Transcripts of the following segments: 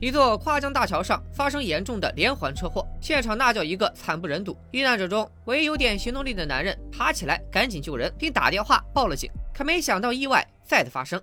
一座跨江大桥上发生严重的连环车祸，现场那叫一个惨不忍睹。遇难者中唯一有点行动力的男人爬起来赶紧救人，并打电话报了警。可没想到意外再次发生。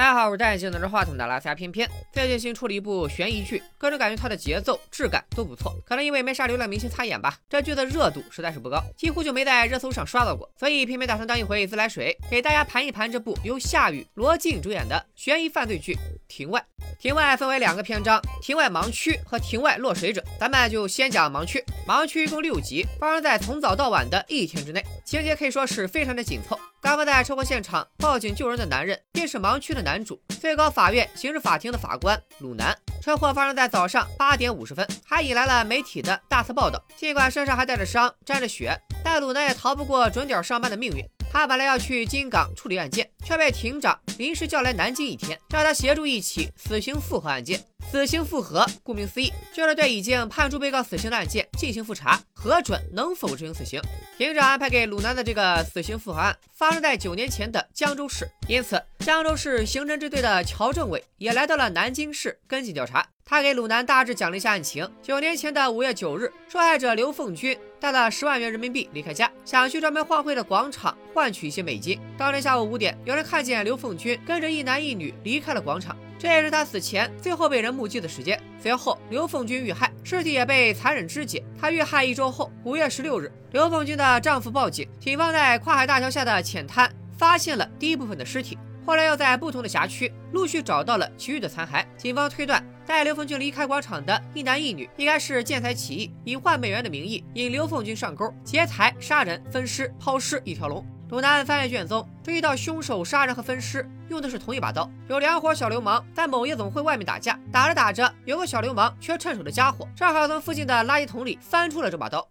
大家好，我是戴眼镜拿着话筒的拉斯加偏偏。最近新出了一部悬疑剧，个人感觉它的节奏、质感都不错。可能因为没啥流量明星参演吧，这剧的热度实在是不高，几乎就没在热搜上刷到过。所以偏偏打算当一回自来水，给大家盘一盘这部由夏雨、罗晋主演的悬疑犯罪剧《庭外》。庭外分为两个篇章：庭外盲区和庭外落水者。咱们就先讲盲区。盲区一共六集，发生在从早到晚的一天之内，情节可以说是非常的紧凑。刚刚在车祸现场报警救人的男人，便是盲区的男主，最高法院刑事法庭的法官鲁南。车祸发生在早上八点五十分，还引来了媒体的大肆报道。尽管身上还带着伤，沾着血，但鲁南也逃不过准点上班的命运。他本来要去金港处理案件，却被庭长临时叫来南京一天，让他协助一起死刑复核案件。死刑复核，顾名思义，就是对已经判处被告死刑的案件进行复查，核准能否执行死刑。庭长安排给鲁南的这个死刑复核案发生在九年前的江州市，因此江州市刑侦支队的乔政委也来到了南京市跟进调查。他给鲁南大致讲了一下案情：九年前的五月九日，受害者刘凤军带了十万元人民币离开家，想去专门换汇的广场换取一些美金。当天下午五点，有人看见刘凤军跟着一男一女离开了广场。这也是他死前最后被人目击的时间。随后，刘凤军遇害，尸体也被残忍肢解。他遇害一周后，五月十六日，刘凤军的丈夫报警，警方在跨海大桥下的浅滩发现了第一部分的尸体。后来又在不同的辖区陆续找到了其余的残骸。警方推断，带刘凤军离开广场的一男一女，应该是见财起意，以换美元的名义引刘凤军上钩，劫财、杀人、分尸、抛尸一条龙。鲁南翻阅卷宗，注意到凶手杀人和分尸用的是同一把刀。有两伙小流氓在某夜总会外面打架，打着打着，有个小流氓缺趁手的家伙，正好从附近的垃圾桶里翻出了这把刀。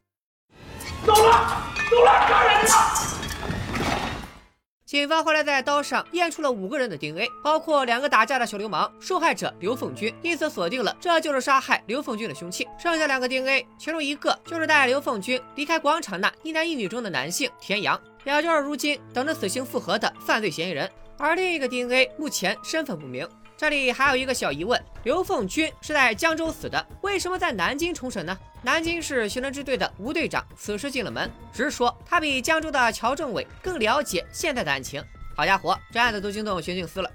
走了，走了，杀人了！警方后来在刀上验出了五个人的 DNA，包括两个打架的小流氓、受害者刘凤军，因此锁定了这就是杀害刘凤军的凶器。剩下两个 DNA，其中一个就是带刘凤军离开广场那一男一女中的男性田阳，也就是如今等着死刑复核的犯罪嫌疑人。而另一个 DNA 目前身份不明。这里还有一个小疑问：刘凤军是在江州死的，为什么在南京重审呢？南京市刑侦支队的吴队长此时进了门，直说他比江州的乔政委更了解现在的案情。好家伙，这案子都惊动刑警司了。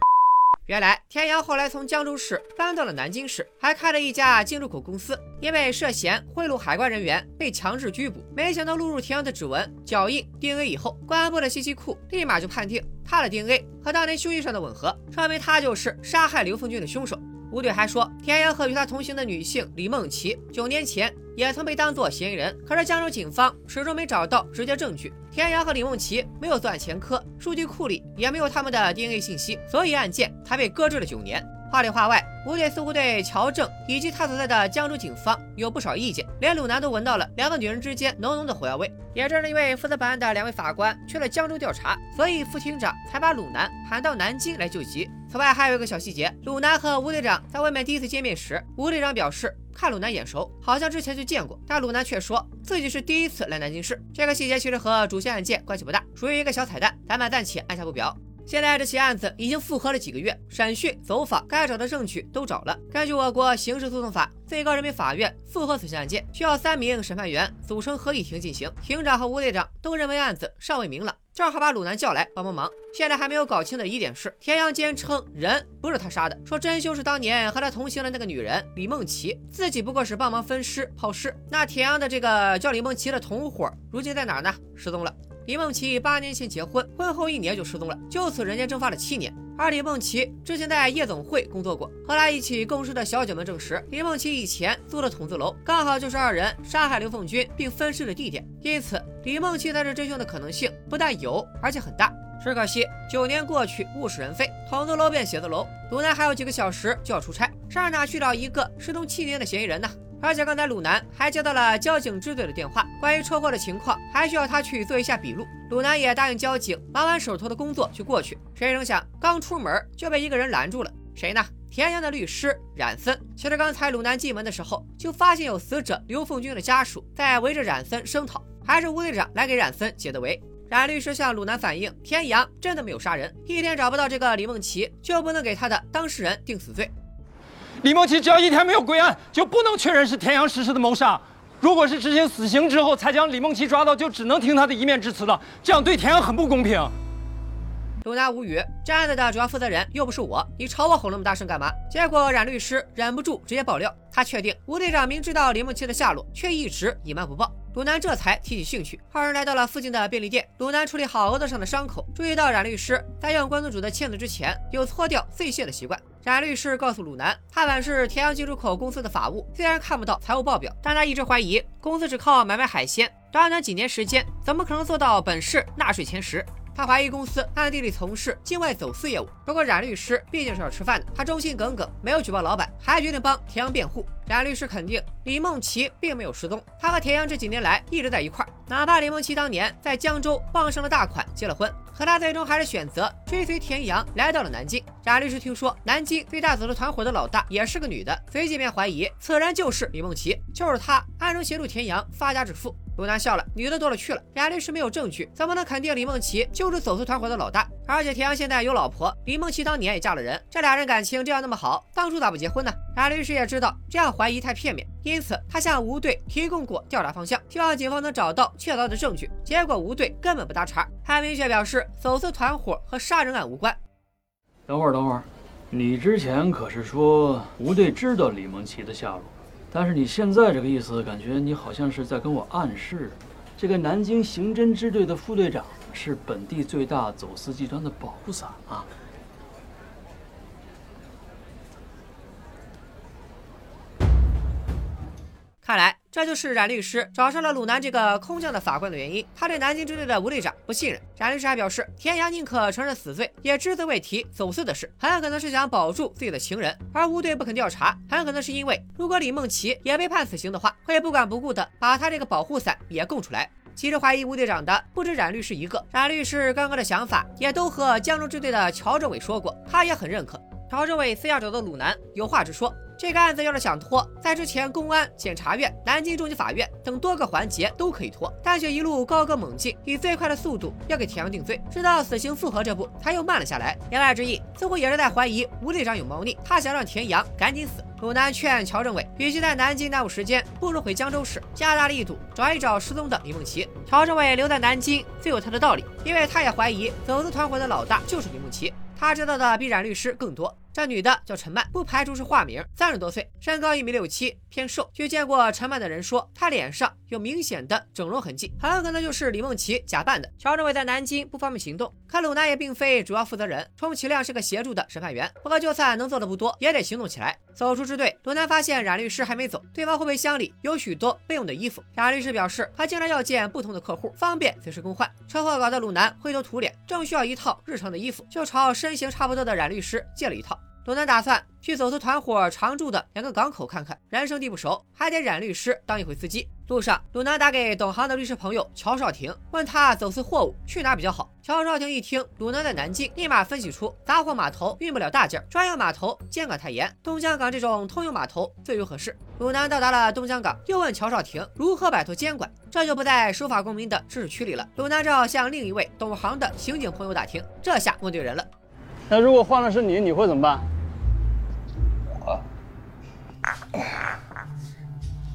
原来田阳后来从江州市搬到了南京市，还开了一家进出口公司，因为涉嫌贿赂海关人员被强制拘捕。没想到录入田阳的指纹、脚印、DNA 以后，公安部的信息库立马就判定他的 DNA 和当年凶器上的吻合，说明他就是杀害刘凤军的凶手。吴队还说，田阳和与他同行的女性李梦琪九年前也曾被当作嫌疑人，可是江州警方始终没找到直接证据。田阳和李梦琪没有作案前科，数据库里也没有他们的 DNA 信息，所以案件才被搁置了九年。话里话外，吴队似乎对乔正以及他所在的江州警方有不少意见，连鲁南都闻到了两个女人之间浓浓的火药味。也正是因为负责本案的两位法官去了江州调查，所以副厅长才把鲁南喊到南京来救急。此外，还有一个小细节：鲁南和吴队长在外面第一次见面时，吴队长表示看鲁南眼熟，好像之前就见过，但鲁南却说自己是第一次来南京市。这个细节其实和主线案件关系不大，属于一个小彩蛋，咱们暂且按下不表。现在这起案子已经复核了几个月，审讯、走访，该找的证据都找了。根据我国刑事诉讼法，最高人民法院复核死刑案件需要三名审判员组成合议庭进行。庭长和吴队长都认为案子尚未明朗，正好把鲁南叫来帮帮忙。现在还没有搞清的疑点是，田阳坚称人不是他杀的，说真凶是当年和他同行的那个女人李梦琪，自己不过是帮忙分尸抛尸。那田阳的这个叫李梦琪的同伙，如今在哪儿呢？失踪了。李梦琪八年前结婚，婚后一年就失踪了，就此人间蒸发了七年。而李梦琪之前在夜总会工作过，和他一起共事的小姐们证实，李梦琪以前租的筒子楼刚好就是二人杀害刘凤军并分尸的地点，因此李梦琪才是真凶的可能性不但有，而且很大。只可惜九年过去，物是人非，筒子楼变写字楼，鲁南还有几个小时就要出差，上哪去找一个失踪七年的嫌疑人呢？而且刚才鲁南还接到了交警支队的电话，关于车祸的情况，还需要他去做一下笔录。鲁南也答应交警忙完手头的工作就过去。谁成想刚出门就被一个人拦住了，谁呢？田阳的律师冉森。其实刚才鲁南进门的时候，就发现有死者刘凤军的家属在围着冉森声讨，还是吴队长来给冉森解的围。冉律师向鲁南反映，田阳真的没有杀人，一天找不到这个李梦琪，就不能给他的当事人定死罪。李梦琪只要一天没有归案，就不能确认是田阳实施的谋杀。如果是执行死刑之后才将李梦琪抓到，就只能听他的一面之词了，这样对田阳很不公平。鲁南无语，这案子的主要负责人又不是我，你朝我吼那么大声干嘛？结果冉律师忍不住直接爆料，他确定吴队长明知道李梦琪的下落，却一直隐瞒不报。鲁南这才提起兴趣，二人来到了附近的便利店。鲁南处理好额头上的伤口，注意到冉律师在用关东煮的签子之前有搓掉碎屑的习惯。冉律师告诉鲁南，他本是田阳进出口公司的法务，虽然看不到财务报表，但他一直怀疑公司只靠买卖海鲜，短短几年时间，怎么可能做到本市纳税前十？他怀疑公司暗地里从事境外走私业务。不过冉律师毕竟是要吃饭的，他忠心耿耿，没有举报老板，还决定帮田阳辩护。冉律师肯定李梦琪并没有失踪，他和田阳这几年来一直在一块儿。哪怕李梦琪当年在江州傍上了大款，结了婚，可他最终还是选择追随田阳来到了南京。冉律师听说南京最大走私团伙的老大也是个女的，随即便怀疑此人就是李梦琪，就是她暗中协助田阳发家致富。鲁南笑了，女的多了去了。冉律师没有证据，怎么能肯定李梦琪就是走私团伙的老大？而且田阳现在有老婆，李梦琪当年也嫁了人，这俩人感情这样那么好，当初咋不结婚呢？冉律师也知道这样怀疑太片面，因此他向吴队提供过调查方向，希望警方能找到确凿的证据。结果吴队根本不搭茬，还明确表示走私团伙和杀人案无关。等会儿，等会儿，你之前可是说吴队知道李梦琪的下落？但是你现在这个意思，感觉你好像是在跟我暗示，这个南京刑侦支队的副队长是本地最大走私集团的保护伞啊。看来这就是冉律师找上了鲁南这个空降的法官的原因。他对南京支队的吴队长不信任。冉律师还表示，田阳宁可承认死罪，也只字未提走私的事，很可能是想保住自己的情人。而吴队不肯调查，很可能是因为如果李梦琪也被判死刑的话，会不管不顾的把他这个保护伞也供出来。其实怀疑吴队长的不止冉律师一个，冉律师刚刚的想法也都和江州支队的乔政委说过，他也很认可。乔政委私下找到鲁南，有话直说。这个案子要是想拖，在之前公安、检察院、南京中级法院等多个环节都可以拖，但却一路高歌猛进，以最快的速度要给田阳定罪，直到死刑复核这步，他又慢了下来。言外之意，似乎也是在怀疑吴队长有猫腻，他想让田阳赶紧死。鲁南劝乔政委，与其在南京耽误时间，不如回江州市，加大力度找一找失踪的李梦琪。乔政委留在南京，自有他的道理，因为他也怀疑走私团伙的老大就是李梦琪，他知道的比冉律师更多。这女的叫陈曼，不排除是化名，三十多岁，身高一米六七，偏瘦。据见过陈曼的人说，她脸上有明显的整容痕迹，很可能就是李梦琪假扮的。乔政委在南京不方便行动，可鲁南也并非主要负责人，充其量是个协助的审判员。不过就算能做的不多，也得行动起来。走出支队，鲁南发现冉律师还没走，对方后备箱里有许多备用的衣服。冉律师表示，他经常要见不同的客户，方便随时更换。车祸搞得鲁南灰头土脸，正需要一套日常的衣服，就朝身形差不多的冉律师借了一套。鲁南打算去走私团伙常驻的两个港口看看，人生地不熟，还得冉律师当一回司机。路上，鲁南打给懂行的律师朋友乔少廷，问他走私货物去哪比较好。乔少廷一听鲁南在南京，立马分析出杂货码头运不了大件，专用码头监管太严，东江港这种通用码头最为合适。鲁南到达了东江港，又问乔少廷如何摆脱监管，这就不在守法公民的知识区里了。鲁南只好向另一位懂行的刑警朋友打听，这下问对人了。那如果换了是你，你会怎么办？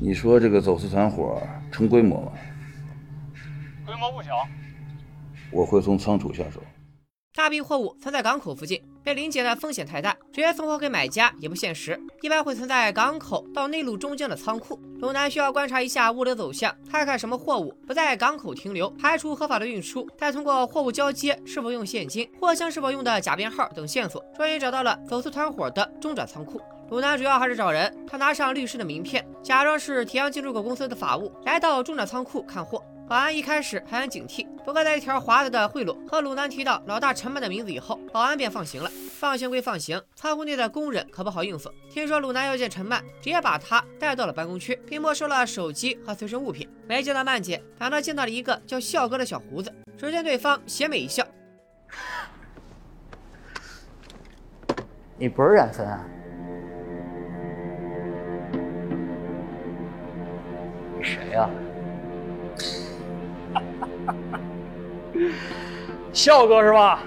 你说这个走私团伙成规模吗？规模不小。我会从仓储下手。大批货物存在港口附近，被临检的风险太大，直接送货给买家也不现实，一般会存在港口到内陆中间的仓库。鲁南需要观察一下物流走向，看看什么货物不在港口停留，排除合法的运输，再通过货物交接是否用现金，货箱是否用的假编号等线索，终于找到了走私团伙的中转仓库。鲁南主要还是找人，他拿上律师的名片，假装是田阳进出口公司的法务，来到中转仓库看货。保安一开始还很警惕，不过在一条华子的贿赂和鲁南提到老大陈曼的名字以后，保安便放行了。放行归放行，仓库内的工人可不好应付。听说鲁南要见陈曼，直接把他带到了办公区，并没收了手机和随身物品。没见到曼姐，反倒见到了一个叫笑哥的小胡子。只见对方邪魅一笑：“你不是冉芬啊？你谁呀？” 笑哥是吧？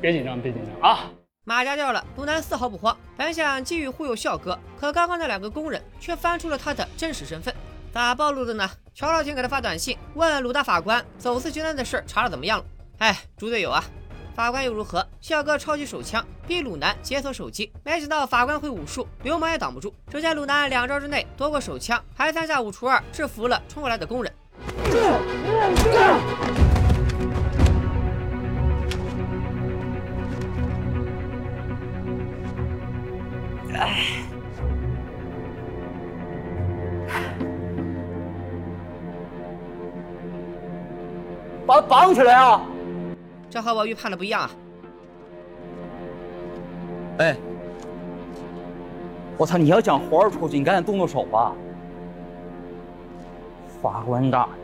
别紧张，别紧张啊！马甲掉了，鲁南丝毫不慌，本想继续忽悠笑哥，可刚刚那两个工人却翻出了他的真实身份，咋暴露的呢？乔老天给他发短信，问鲁大法官走私军单的事查的怎么样了？哎，猪队友啊！法官又如何？笑哥抄起手枪，逼鲁南解锁手机，没想到法官会武术，流氓也挡不住。只见鲁南两招之内夺过手枪，还三下五除二制服了冲过来的工人。把他绑起来啊！这和我预判的不一样啊！哎，我操！你要想活着出去，你赶紧动动手吧。法官大人，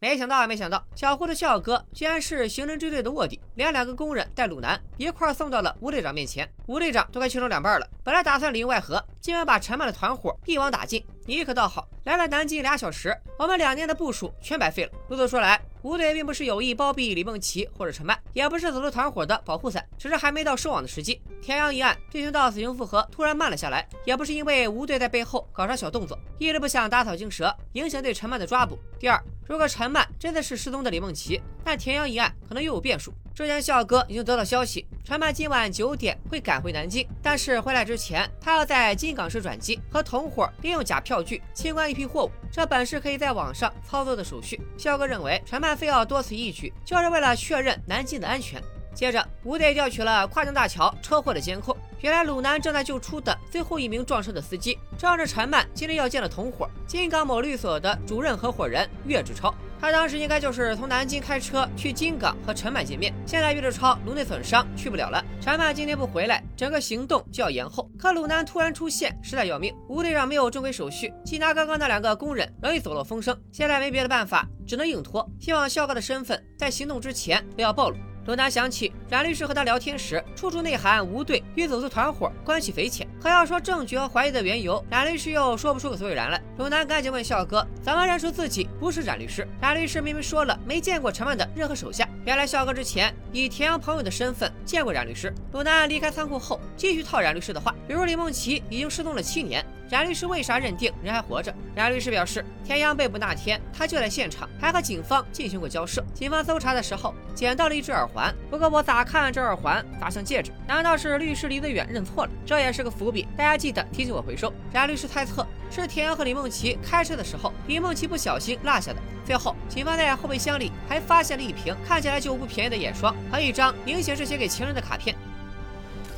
没想到啊，没想到，小胡的笑哥竟然是刑侦支队的卧底，连两个工人带鲁南一块送到了吴队长面前。吴队长都快气成两半了，本来打算里应外合，今晚把陈曼的团伙一网打尽。你可倒好，来了南京俩小时，我们两年的部署全白费了。如此说来，吴队并不是有意包庇李梦琪或者陈曼，也不是走私团伙的保护伞，只是还没到收网的时机。田阳一案进行到死刑复核突然慢了下来，也不是因为吴队在背后搞啥小动作，一直不想打草惊蛇，影响对陈曼的抓捕。第二，如果陈曼真的是失踪的李梦琪，那田阳一案可能又有变数。之前笑哥已经得到消息，船曼今晚九点会赶回南京，但是回来之前，他要在金港市转机，和同伙利用假票据清关一批货物，这本是可以在网上操作的手续。笑哥认为船曼非要多此一举，就是为了确认南京的安全。接着，吴队调取了跨江大桥车祸的监控。原来鲁南正在救出的最后一名撞车的司机，正是陈曼今天要见的同伙——金港某律所的主任合伙人岳志超。他当时应该就是从南京开车去金港和陈曼见面。现在岳志超颅内损伤，去不了了。陈曼今天不回来，整个行动就要延后。可鲁南突然出现，实在要命。吴队长没有正规手续，缉拿刚刚那两个工人容易走漏风声。现在没别的办法，只能硬拖，希望肖哥的身份在行动之前不要暴露。鲁南想起冉律师和他聊天时，处处内涵吴队与走私团伙关系匪浅，可要说证据和怀疑的缘由，冉律师又说不出个所以然来。鲁南赶紧问笑哥，怎么认出自己不是冉律师？冉律师明明说了没见过陈曼的任何手下。原来笑哥之前以田阳朋友的身份见过冉律师。鲁南离开仓库后，继续套冉律师的话，比如李梦琪已经失踪了七年。冉律师为啥认定人还活着？冉律师表示，田阳被捕那天，他就在现场，还和警方进行过交涉。警方搜查的时候，捡到了一只耳环。不过我咋看这耳环咋像戒指？难道是律师离得远认错了？这也是个伏笔，大家记得提醒我回收。冉律师猜测，是田阳和李梦琪开车的时候，李梦琪不小心落下的。最后，警方在后备箱里还发现了一瓶看起来就不便宜的眼霜和一张明显是写给情人的卡片。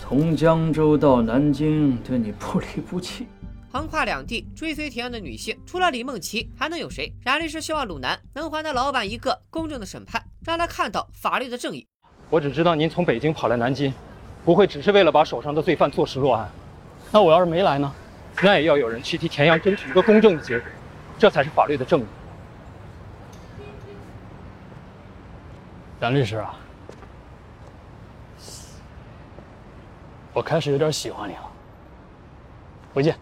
从江州到南京，对你不离不弃。横跨两地追随田阳的女性，除了李梦琪，还能有谁？冉律师希望鲁南能还他老板一个公正的审判，让他看到法律的正义。我只知道您从北京跑来南京，不会只是为了把手上的罪犯坐实落案。那我要是没来呢？那也要有人去替田阳争取一个公正的结果，这才是法律的正义。冉律师啊，我开始有点喜欢你了。回见。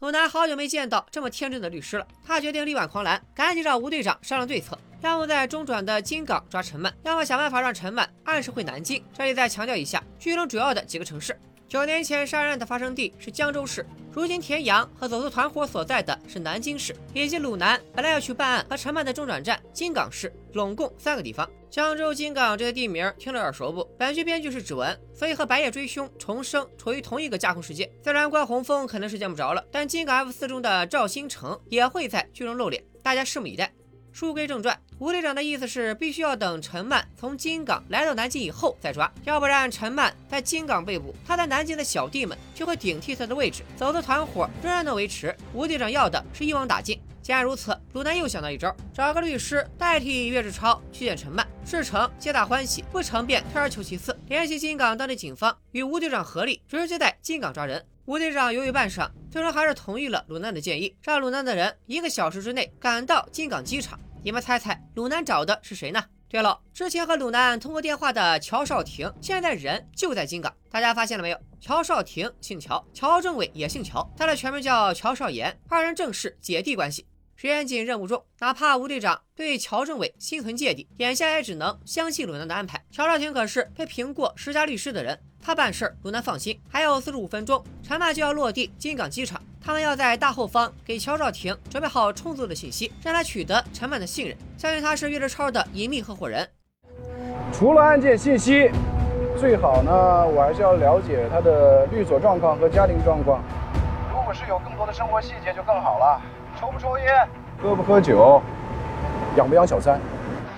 鲁南好久没见到这么天真的律师了，他决定力挽狂澜，赶紧找吴队长商量对策，要么在中转的金港抓陈曼，要么想办法让陈曼按时回南京。这里再强调一下，剧中主要的几个城市：九年前杀人案的发生地是江州市，如今田阳和走私团伙所在的是南京市，以及鲁南本来要去办案和陈曼的中转站金港市，拢共三个地方。江州、金港这些地名听着耳熟不？本剧编剧是指纹，所以和《白夜追凶》重生处于同一个架空世界。虽然关宏峰可能是见不着了，但金港 F 四中的赵新成也会在剧中露脸，大家拭目以待。书归正传，吴队长的意思是，必须要等陈曼从金港来到南京以后再抓，要不然陈曼在金港被捕，他在南京的小弟们就会顶替他的位置，走的团伙仍然能维持。吴队长要的是一网打尽。既然如此，鲁南又想到一招，找个律师代替岳志超去见陈曼，事成皆大欢喜，不成便退而求其次，联系金港当地警方与吴队长合力，直接在金港抓人。吴队长犹豫半晌，最终还是同意了鲁南的建议，让鲁南的人一个小时之内 赶到金港机场。你们猜猜，鲁南找的是谁呢？对了，之前和鲁南通过电话的乔少廷，现在人就在金港。大家发现了没有？乔少廷姓乔，乔政委也姓乔，他的全名叫乔少言，二人正是姐弟关系。时间紧，任务重，哪怕吴队长对乔政委心存芥蒂，眼下也只能相信鲁南的安排。乔少廷可是被评过十佳律师的人，他办事鲁南放心。还有四十五分钟，陈曼就要落地金港机场，他们要在大后方给乔少廷准备好充足的信息，让他取得陈曼的信任，相信他是岳志超的隐秘合伙人。除了案件信息，最好呢，我还是要了解他的律所状况和家庭状况。如果是有更多的生活细节，就更好了。抽不抽烟，喝不喝酒，养不养小三？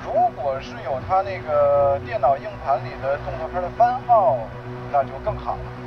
如果是有他那个电脑硬盘里的动作片的番号，那就更好了。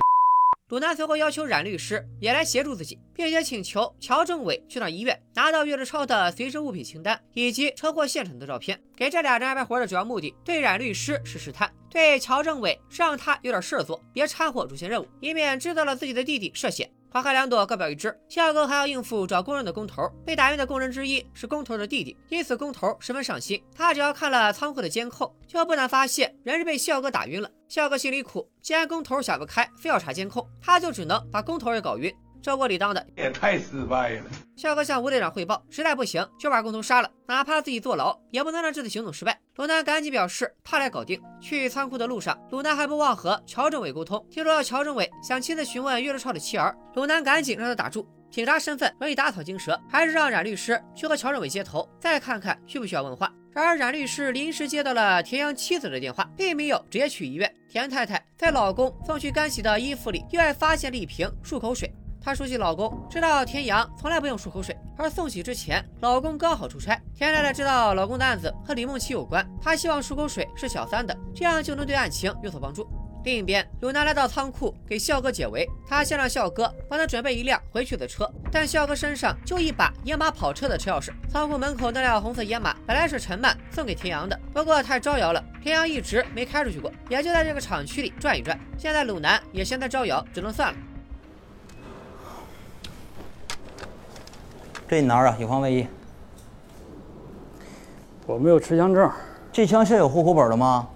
鲁南随后要求冉律师也来协助自己，并且请求乔政委去趟医院拿到岳志超的随身物品清单以及车祸现场的照片。给这俩人安排活的主要目的，对冉律师是试探，对乔政委是让他有点事儿做，别掺和主线任务，以免知道了自己的弟弟涉险。花开两朵，各表一枝。夏哥还要应付找工人的工头，被打晕的工人之一是工头的弟弟，因此工头十分上心。他只要看了仓库的监控，就不难发现人是被笑哥打晕了。笑哥心里苦，既然工头想不开，非要查监控，他就只能把工头也搞晕。这窝里当的也太失败了。笑哥向吴队长汇报，实在不行就把工头杀了，哪怕自己坐牢，也不能让这次行动失败。鲁南赶紧表示他来搞定。去仓库的路上，鲁南还不忘和乔政委沟通，听说乔政委想亲自询问岳志超的妻儿，鲁南赶紧让他打住。警察身份容易打草惊蛇，还是让冉律师去和乔政委接头，再看看需不需要问话。然而冉律师临时接到了田阳妻子的电话，并没有直接去医院。田太太在老公送去干洗的衣服里意外发现了一瓶漱口水。她熟悉老公，知道田阳从来不用漱口水，而送洗之前，老公刚好出差。田太太知道老公的案子和李梦琪有关，她希望漱口水是小三的，这样就能对案情有所帮助。另一边，鲁南来到仓库给笑哥解围，他先让笑哥帮他准备一辆回去的车，但笑哥身上就一把野马跑车的车钥匙。仓库门口那辆红色野马本来是陈曼送给田阳的，不过太招摇了，田阳一直没开出去过，也就在这个厂区里转一转。现在鲁南也嫌他招摇，只能算了。这你拿着，以防万一。我没有持枪证。这枪是有户口本的吗？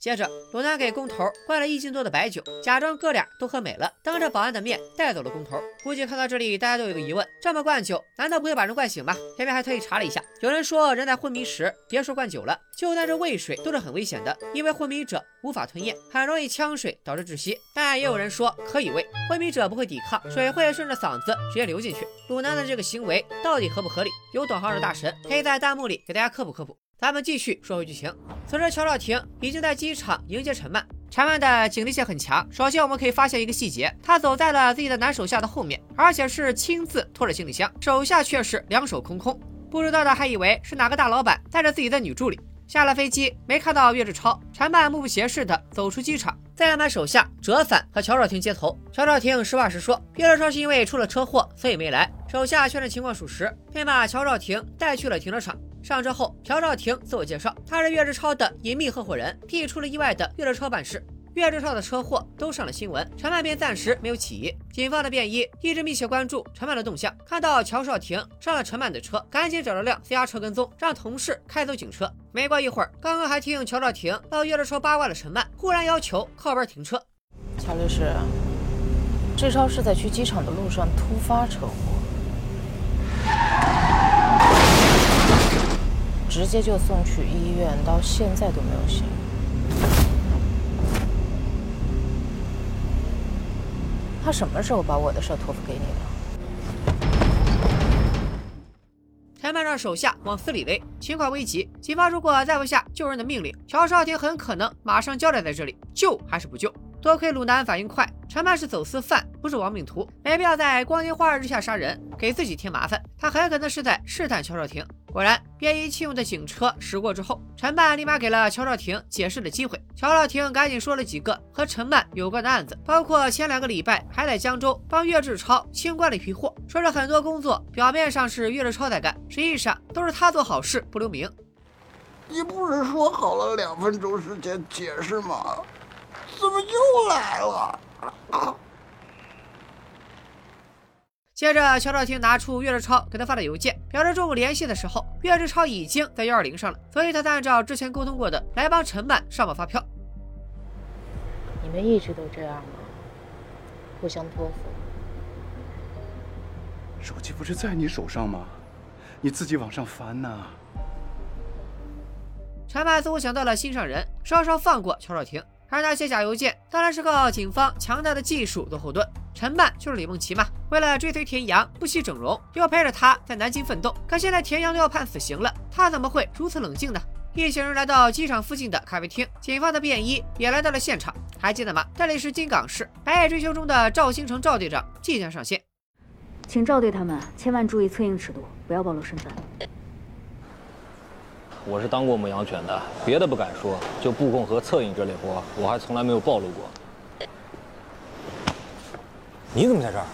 接着，鲁南给工头灌了一斤多的白酒，假装哥俩都喝美了，当着保安的面带走了工头。估计看到这里，大家都有个疑问：这么灌酒，难道不会把人灌醒吗？偏偏还特意查了一下，有人说人在昏迷时，别说灌酒了，就算是喂水都是很危险的，因为昏迷者无法吞咽，很容易呛水导致窒息。但也有人说可以喂，昏迷者不会抵抗，水会顺着嗓子直接流进去。鲁南的这个行为到底合不合理？有懂行的大神可以在弹幕里给大家科普科普。咱们继续说回剧情。此时，乔少廷已经在机场迎接陈曼。陈曼的警力线很强。首先，我们可以发现一个细节，他走在了自己的男手下的后面，而且是亲自拖着行李箱，手下却是两手空空。不知道的还以为是哪个大老板带着自己的女助理。下了飞机，没看到岳志超，陈曼目不斜视地走出机场。再安排手下折返和乔少廷接头。乔少廷实话实说，岳志超是因为出了车祸，所以没来。手下确认情况属实，便把乔少廷带去了停车场。上车后，乔少廷自我介绍，他是岳志超的隐秘合伙人，替出了意外的岳志超办事。岳志超的车祸都上了新闻，陈曼便暂时没有起疑。警方的便衣一直密切关注陈曼的动向，看到乔少廷上了陈曼的车，赶紧找了辆私家车跟踪，让同事开走警车。没过一会儿，刚刚还听乔少廷到岳志超八卦的陈曼，忽然要求靠边停车。乔律师，志超是在去机场的路上突发车祸。直接就送去医院，到现在都没有醒。他什么时候把我的事托付给你的？陈曼让手下往死里勒，情况危急，警方如果再不下救人的命令，乔少廷很可能马上交代在这里，救还是不救？多亏鲁南反应快，陈曼是走私犯，不是亡命徒，没必要在光天化日之下杀人，给自己添麻烦。他很可能是在试探乔少廷。果然，便衣弃用的警车驶过之后，陈曼立马给了乔少廷解释的机会。乔少廷赶紧说了几个和陈曼有关的案子，包括前两个礼拜还在江州帮岳志超清关了一批货，说是很多工作表面上是岳志超在干，实际上都是他做好事不留名。你不是说好了两分钟时间解释吗？怎么又来了？啊！接着，乔兆廷拿出岳志超给他发的邮件，表示中午联系的时候，岳志超已经在幺二零上了，所以他才按照之前沟通过的来帮陈曼上报发票。你们一直都这样吗？互相托付。手机不是在你手上吗？你自己往上翻呐。陈曼似乎想到了心上人，稍稍放过乔少廷。而那些假邮件当然是靠警方强大的技术做后盾。陈曼就是李梦琪嘛，为了追随田阳，不惜整容，又陪着他在南京奋斗。可现在田阳都要判死刑了，他怎么会如此冷静呢？一行人来到机场附近的咖啡厅，警方的便衣也来到了现场。还记得吗？这里是金港市，白夜追凶中的赵星成赵队长即将上线，请赵队他们千万注意策应尺度，不要暴露身份。我是当过牧羊犬的，别的不敢说，就布控和策应这类活，我还从来没有暴露过。你怎么在这儿？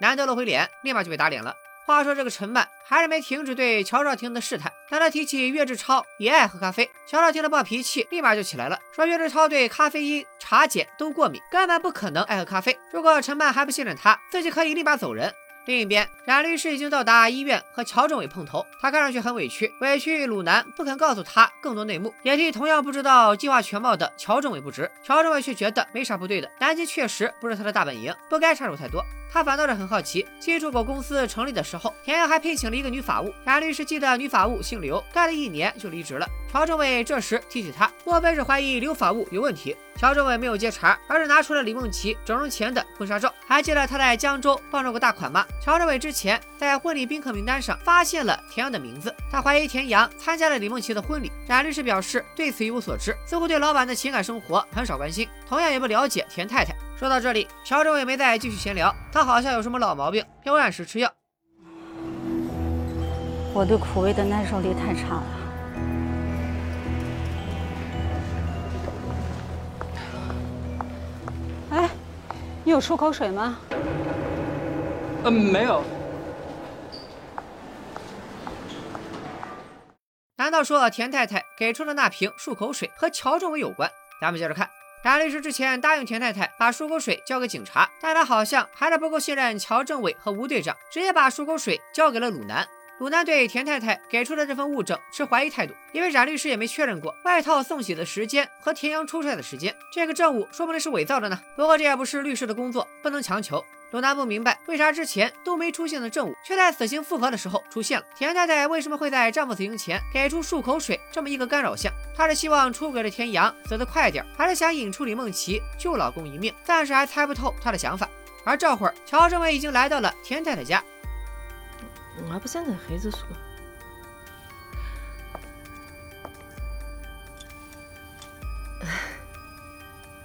难得露回脸，立马就被打脸了。话说这个陈曼还是没停止对乔少廷的试探。当他提起岳志超也爱喝咖啡，乔少廷的暴脾气立马就起来了，说岳志超对咖啡因、茶碱都过敏，根本不可能爱喝咖啡。如果陈曼还不信任他，自己可以立马走人。另一边，冉律师已经到达医院和乔政委碰头，他看上去很委屈，委屈鲁南不肯告诉他更多内幕，也替同样不知道计划全貌的乔政委不值。乔政委却觉得没啥不对的，南京确实不是他的大本营，不该插手太多。他反倒是很好奇，新出口公司成立的时候，田阳还聘请了一个女法务。冉律师记得女法务姓刘，干了一年就离职了。乔政委这时提起他，莫非是怀疑刘法务有问题？乔政委没有接茬，而是拿出了李梦琪整容前的婚纱照。还记得他在江州傍着过大款吗？乔政委之前在婚礼宾客名单上发现了田阳的名字，他怀疑田阳参加了李梦琪的婚礼。冉律师表示对此一无所知，似乎对老板的情感生活很少关心，同样也不了解田太太。说到这里，乔政委没再继续闲聊，他好像有什么老毛病，要按时吃药。我对苦味的耐受力太差了。哎，你有漱口水吗？嗯，没有。难道说田太太给出的那瓶漱口水和乔政委有关？咱们接着看。冉律师之前答应田太太把漱口水交给警察，但他好像还是不够信任乔政委和吴队长，直接把漱口水交给了鲁南。鲁南对田太太给出的这份物证持怀疑态度，因为冉律师也没确认过外套送洗的时间和田阳出差的时间，这个证物说不定是伪造的呢。不过这也不是律师的工作，不能强求。罗南不明白为啥之前都没出现的证物，却在死刑复核的时候出现了。田太太为什么会在丈夫死刑前给出漱口水这么一个干扰项？她是希望出轨的田阳死得快点，还是想引出李梦琪救老公一命？暂时还猜不透她的想法。而这会儿，乔政委已经来到了田太太家。我不想跟孩子说。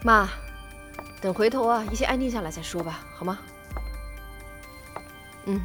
妈，等回头啊，一切安定下来再说吧，好吗？嗯，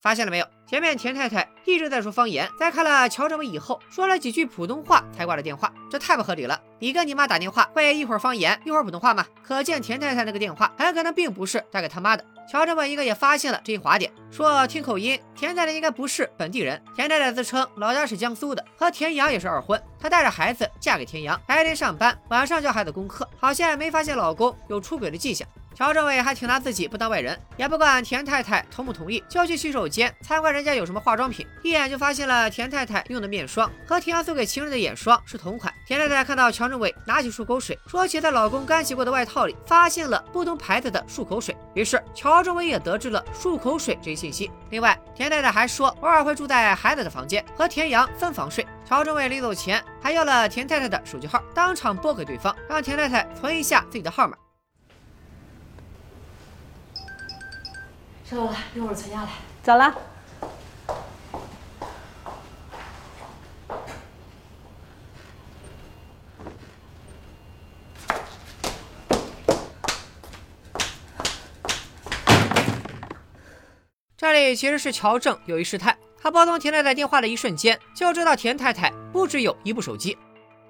发现了没有？前面田太太一直在说方言，在看了乔政委以后，说了几句普通话才挂了电话，这太不合理了。你跟你妈打电话会一会儿方言一会儿普通话吗？可见田太太那个电话很可能并不是打给他妈的。乔政委应该也发现了这一滑点，说听口音，田太太应该不是本地人。田太太自称老家是江苏的，和田阳也是二婚。她带着孩子嫁给田阳，白天上班，晚上教孩子功课，好像没发现老公有出轨的迹象。乔政委还挺拿自己不当外人，也不管田太太同不同意，就去洗手间参观人家有什么化妆品，一眼就发现了田太太用的面霜和田阳送给情人的眼霜是同款。田太太看到乔政委拿起漱口水，说起在老公干洗过的外套里发现了不同牌子的漱口水，于是乔政委也得知了漱口水这一信息。另外，田太太还说偶尔会住在孩子的房间，和田阳分房睡。乔政委临走前还要了田太太的手机号，当场拨给对方，让田太太存一下自己的号码。收到了，一会儿存下来。走了。这里其实是乔正有意试探，他拨通田太太电话的一瞬间，就知道田太太不只有一部手机。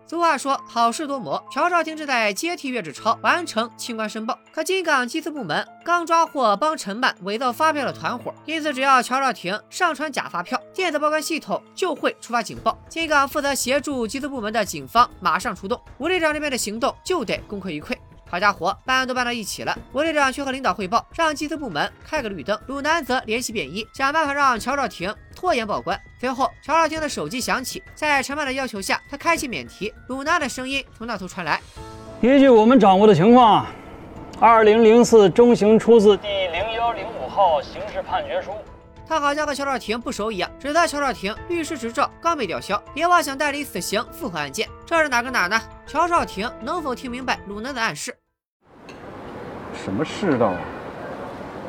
俗话说好事多磨，乔兆廷正在接替岳志超完成清关申报。可金港缉私部门刚抓获帮陈曼伪造发票的团伙，因此只要乔兆廷上传假发票，电子报关系统就会触发警报。金港负责协助缉私部门的警方马上出动，吴队长这边的行动就得功亏一篑。好家伙，办案都办到一起了，吴队长却和领导汇报，让缉私部门开个绿灯。鲁南则联系便衣，想办法让乔兆廷拖延报关。随后，乔少廷的手机响起，在陈曼的要求下，他开启免提。鲁娜的声音从那头传来：“依据我们掌握的情况，二零零四中刑出自第零幺零五号刑事判决书。”他好像和乔少廷不熟一样，指责乔少廷律师执照刚被吊销，别妄想代理死刑复核案件。这是哪跟哪呢？乔少廷能否听明白鲁娜的暗示？什么世道啊？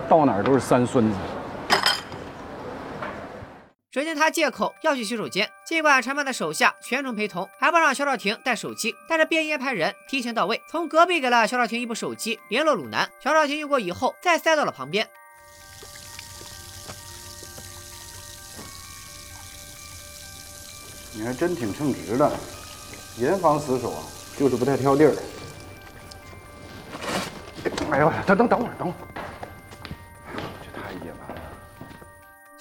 到哪儿都是三孙子。只见他借口要去洗手间，尽管陈曼的手下全程陪同，还不让乔兆廷带手机，但是便衣安排人提前到位，从隔壁给了肖兆廷一部手机，联络鲁南。肖兆廷用过以后，再塞到了旁边。你还真挺称职的，严防死守啊，就是不太挑地儿。哎呦，等等等会儿，等会儿，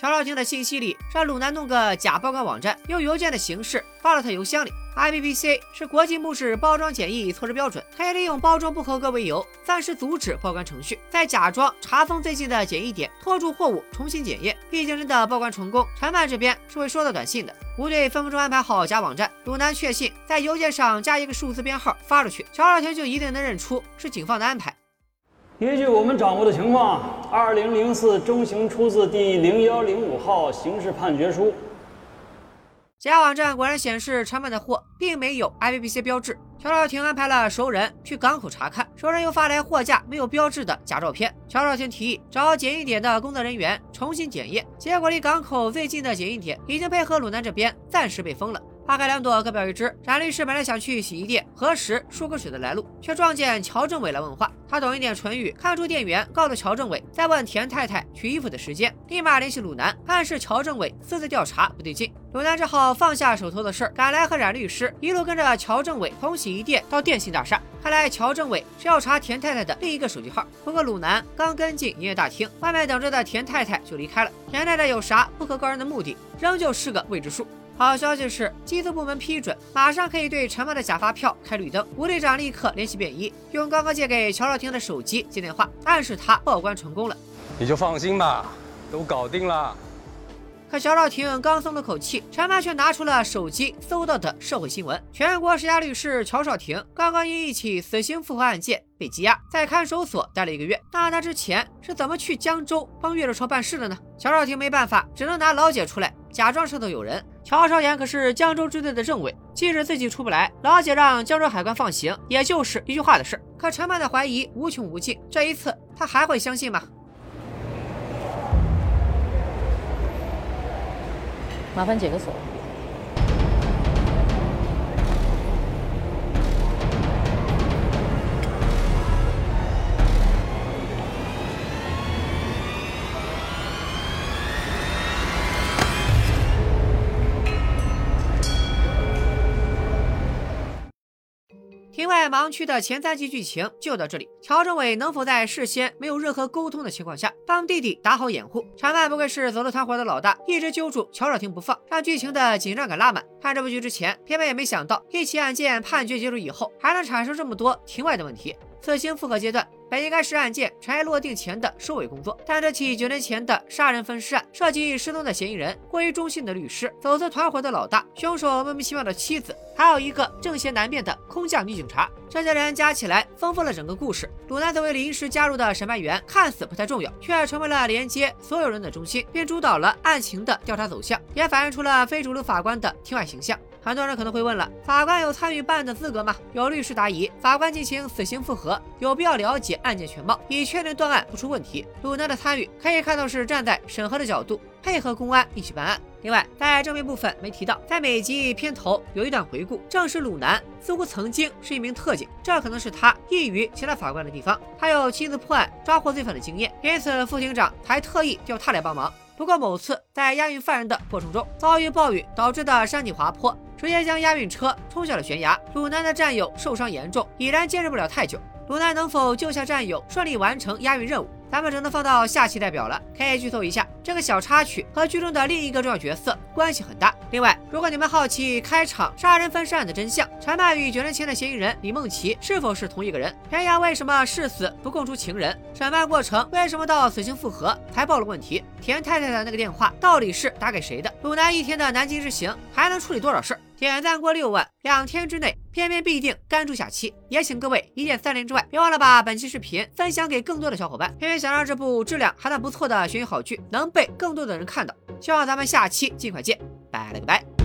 乔兆廷的信息里让鲁南弄个假报关网站，用邮件的形式发到他邮箱里。IPPC 是国际目视包装检疫措施标准，他也利用包装不合格为由，暂时阻止报关程序，再假装查封最近的检疫点，拖住货物重新检验。毕竟真的报关成功，陈曼这边是会收到短信的。吴队分分钟安排好假网站，鲁南确信在邮件上加一个数字编号发出去，乔兆廷就一定能认出是警方的安排。依据我们掌握的情况，二零零四中刑出自第零幺零五号刑事判决书。假网站果然显示陈曼的货并没有 IBPC 标志。乔少廷安排了熟人去港口查看，熟人又发来货架没有标志的假照片。乔少廷提议找检疫点的工作人员重新检验，结果离港口最近的检疫点已经配合鲁南这边暂时被封了。花开两朵，各表一枝。冉律师本来想去洗衣店核实漱口水的来路，却撞见乔政委来问话。他懂一点唇语，看出店员告诉乔政委在问田太太取衣服的时间，立马联系鲁南，暗示乔政委私自调查不对劲。鲁南只好放下手头的事儿，赶来和冉律师一路跟着乔政委从洗衣店到电信大厦。看来乔政委是要查田太太的另一个手机号。不过鲁南刚跟进营业大厅，外面等着的田太太就离开了。田太太有啥不可告人的目的，仍旧是个未知数。好消息是，缉毒部门批准，马上可以对陈曼的假发票开绿灯。吴队长立刻联系便衣，用刚刚借给乔少廷的手机接电话，暗示他报关成功了。你就放心吧，都搞定了。可乔少廷刚松了口气，陈曼却拿出了手机搜到的社会新闻：全国十佳律师乔少廷刚刚因一起死刑复核案件被羁押，在看守所待了一个月。那他之前是怎么去江州帮岳若超办事的呢？乔少廷没办法，只能拿老姐出来，假装上头有人。乔少言可是江州支队的政委，即使自己出不来，老姐让江州海关放行，也就是一句话的事。可陈曼的怀疑无穷无尽，这一次他还会相信吗？麻烦解个锁。在盲区的前三集剧情就到这里。乔政委能否在事先没有任何沟通的情况下帮弟弟打好掩护？陈曼不愧是走路团伙的老大，一直揪住乔少廷不放，让剧情的紧张感拉满。看这部剧之前，偏偏也没想到一起案件判决结束以后，还能产生这么多庭外的问题。此行复合阶段本应该是案件尘埃落定前的收尾工作，但这起九年前的杀人分尸案涉及失踪的嫌疑人、过于忠心的律师、走私团伙的老大、凶手莫名其妙的妻子，还有一个正邪难辨的空降女警察，这些人加起来丰富了整个故事。鲁南作为临时加入的审判员，看似不太重要，却成为了连接所有人的中心，并主导了案情的调查走向，也反映出了非主流法官的庭外形象。很多人可能会问了：法官有参与办案的资格吗？有律师答疑，法官进行死刑复核，有必要了解案件全貌，以确定断案不出问题。鲁南的参与可以看作是站在审核的角度，配合公安一起办案。另外，在正面部分没提到，在每集片头有一段回顾，正是鲁南似乎曾经是一名特警，这可能是他异于其他法官的地方。他有亲自破案、抓获罪犯的经验，因此副庭长还特意调他来帮忙。不过某次在押运犯人的过程中，遭遇暴雨导致的山体滑坡。直接将押运车冲下了悬崖，鲁南的战友受伤严重，已然坚持不了太久。鲁南能否救下战友，顺利完成押运任务，咱们只能放到下期代表了。可以剧透一下，这个小插曲和剧中的另一个重要角色关系很大。另外，如果你们好奇开场杀人分尸案的真相，陈曼与九年前的嫌疑人李梦琪是否是同一个人，田阳为什么誓死不供出情人，审判过程为什么到死刑复核才暴露问题，田太太的那个电话到底是打给谁的，鲁南一天的南京之行还能处理多少事儿？点赞过六万，两天之内偏偏必定干出下期。也请各位一键三连之外，别忘了把本期视频分享给更多的小伙伴。偏偏想让这部质量还算不错的悬疑好剧能被更多的人看到，希望咱们下期尽快见，拜了个拜。